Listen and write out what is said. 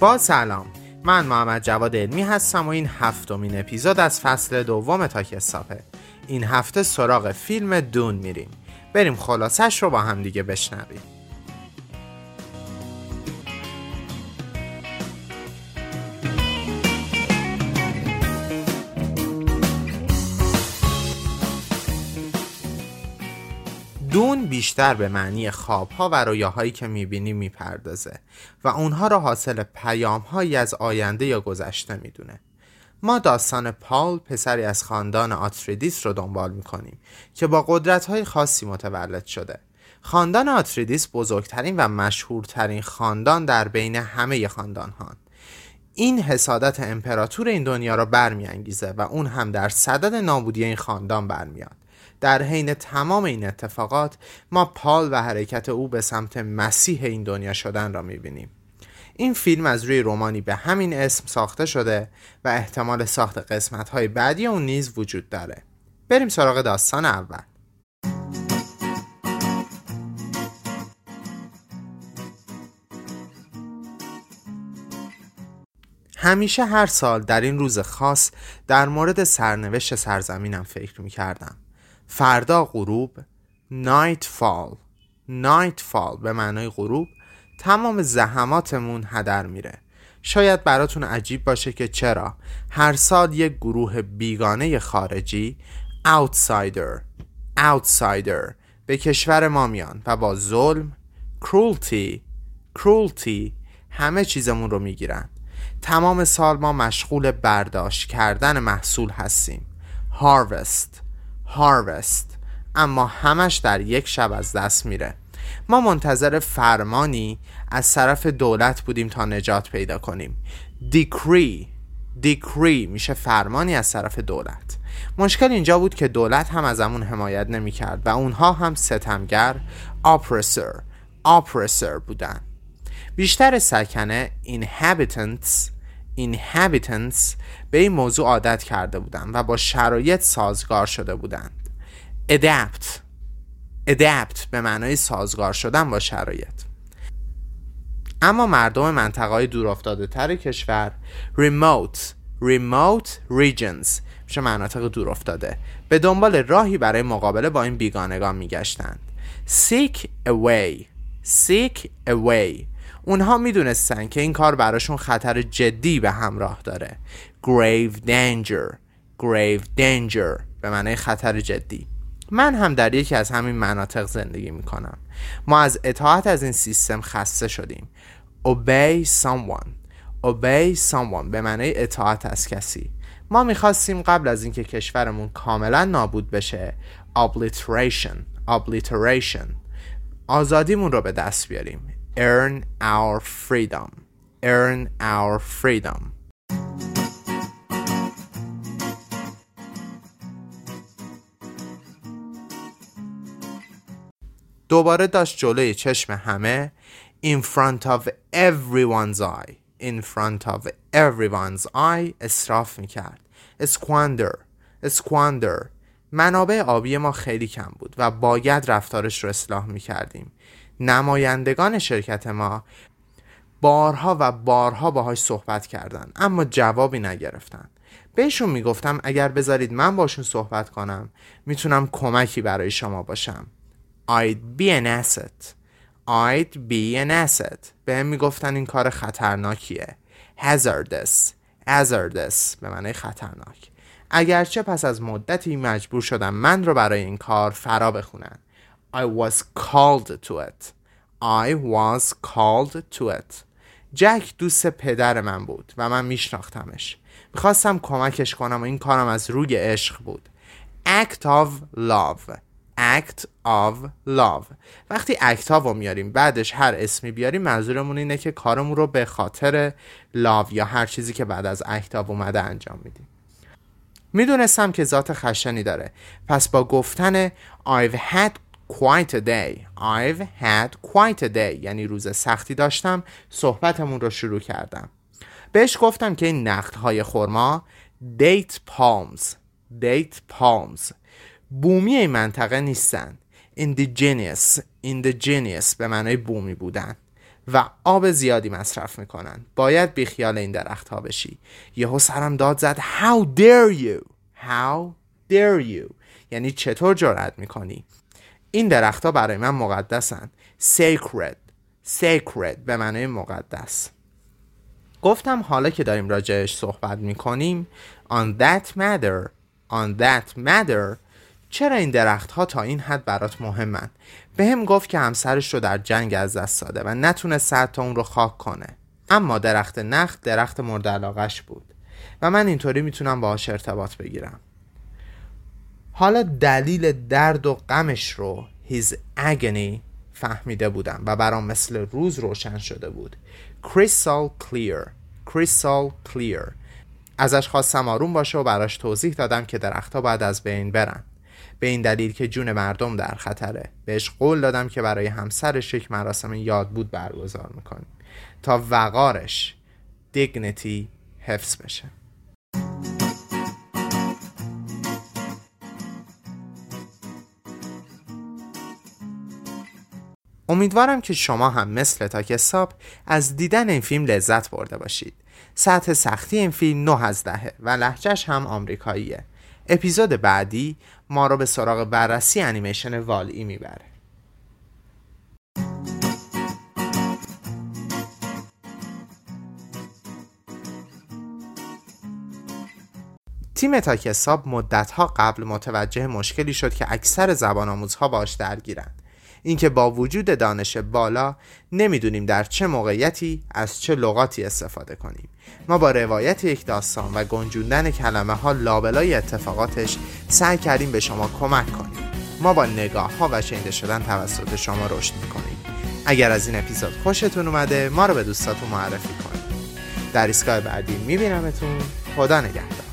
با سلام. من محمد جواد علمی هستم و این هفتمین اپیزود از فصل دوم تاکستاپه این هفته سراغ فیلم دون میریم. بریم خلاصش رو با هم دیگه بشنویم. بیشتر به معنی خوابها و رویاهایی که می‌بینی می‌پردازه و اونها را حاصل پیامهایی از آینده یا گذشته می‌دونه. ما داستان پاول پسری از خاندان آتریدیس رو دنبال می‌کنیم که با قدرت‌های خاصی متولد شده. خاندان آتریدیس بزرگترین و مشهورترین خاندان در بین همه خاندان ها. این حسادت امپراتور این دنیا را برمیانگیزه و اون هم در صدد نابودی این خاندان برمیاد. در حین تمام این اتفاقات ما پال و حرکت او به سمت مسیح این دنیا شدن را می‌بینیم. این فیلم از روی رومانی به همین اسم ساخته شده و احتمال ساخت قسمت های بعدی اون نیز وجود داره. بریم سراغ داستان اول. همیشه هر سال در این روز خاص در مورد سرنوشت سرزمینم فکر می کردم فردا غروب نایت فال نایت فال به معنای غروب تمام زحماتمون هدر میره. شاید براتون عجیب باشه که چرا هر سال یک گروه بیگانه خارجی outsider outsider به کشور ما میان و با ظلم cruelty cruelty همه چیزمون رو می‌گیرن. تمام سال ما مشغول برداشت کردن محصول هستیم. Harvest. Harvest. اما همش در یک شب از دست میره. ما منتظر فرمانی از طرف دولت بودیم تا نجات پیدا کنیم. Decree. Decree میشه فرمانی از طرف دولت. مشکل اینجا بود که دولت هم از همون حمایت نمی کرد و اونها هم ستمگر oppressor oppressor بودن. بیشتر سکنه inhabitants inhabitants به این موضوع عادت کرده بودند و با شرایط سازگار شده بودند. Adapt. Adapt به معنای سازگار شدن با شرایط. اما مردم منطقه های دور افتاده تر کشور remote remote regions میشه مناطق دور افتاده به دنبال راهی برای مقابله با این بیگانگان میگشتند. Seek away seek away اونها می‌دونستن که این کار براشون خطر جدی به همراه داره. Grave danger. Grave danger. به معنی خطر جدی. من هم در یکی از همین مناطق زندگی می‌کنم. ما از اطاعت از این سیستم خسته شدیم. Obey someone. Obey someone. به معنی اطاعت از کسی. ما می‌خواستیم قبل از اینکه کشورمون کاملا نابود بشه obliteration. Obliteration. آزادیمون رو به دست بیاریم. Earn our freedom earn our freedom دوباره داشت جلوی چشم همه in front of everyone's eye in front of everyone's eye اصراف می‌کرد squander squander منابع آبی ما خیلی کم بود و باید رفتارش رو اصلاح می‌کردیم نمایندگان شرکت ما بارها و بارها باهاش صحبت کردن اما جوابی نگرفتن. بهشون می‌گفتم اگر بذارید من باشون صحبت کنم می‌تونم کمکی برای شما باشم. I'd be an asset. I'd be an asset. به می‌گفتن این کار خطرناکیه. Hazardous. Hazardous. به معنی خطرناک. اگرچه پس از مدتی مجبور شدم من رو برای این کار فرا بخونن. I was called to it. I was called to it. جک دوست پدر من بود و من میشناختمش. می‌خواستم کمکش کنم و این کارم از روی عشق بود. Act of love. Act of love. وقتی act of رو میاریم بعدش هر اسمی بیاریم منظورمون اینه که کارمون رو به خاطر love یا هر چیزی که بعد از act of اومده انجام میدیم. می‌دونستم که ذات خشنی داره. پس با گفتن I've had quite a day. I've had quite a day. یعنی روز سختی داشتم. صحبتمون رو شروع کردم. بهش گفتم که این نخت های خورما date palms. Date palms. بومی این منطقه نیستن. Indigenous. Indigenous به معنای بومی بودن. و آب زیادی مصرف می‌کنن. باید بیخیال این درخت ها بشی. یهو سرم داد زد. How dare you? How dare you? یعنی چطور جرأت می‌کنی؟ این درختها برای من مقدسن. Sacred. Sacred به معنای مقدس. گفتم حالا که داریم راجعش صحبت می‌کنیم on that matter on that matter چرا این درخت ها تا این حد برات مهمن؟ به هم گفت که همسرش رو در جنگ از دست داده و نتونست تا اون رو خاک کنه. اما درخت نخت درخت مورد علاقش بود. و من اینطوری می‌تونم باهاش ارتباط بگیرم. حالا دلیل درد و غمش رو his agony فهمیده بودم و برام مثل روز روشن شده بود. Crystal clear. Crystal clear. ازش خواستم آروم باشه و براش توضیح دادم که درختها باید از بین برن. به این دلیل که جون مردم در خطره. بهش قول دادم که برای همسرش یک مراسم یاد بود برگزار می‌کنیم. تا وقارش دیگنیتی حفظ بشه. امیدوارم که شما هم مثل تا کساب از دیدن این فیلم لذت برده باشید. سطح سختی این فیلم 9 از دهه و لحجهش هم آمریکاییه. اپیزود بعدی ما رو به سراغ بررسی انیمیشن والی می‌بره. تیم تاکساب مدتها قبل متوجه مشکلی شد که اکثر زبان آموزها باش درگیرند اینکه با وجود دانش بالا نمی‌دونیم در چه موقعیتی از چه لغاتی استفاده کنیم. ما با روایت یک داستان و گنجوندن کلمه ها لابلای اتفاقاتش سعی کردیم به شما کمک کنیم. ما با نگاه ها و شنیده شدن توسط شما رشد می‌کنیم. اگر از این اپیزود خوشتون اومده ما رو به دوستاتون معرفی کنید. در ایستگاه بعدی میبینمتون. خدا نگهدار.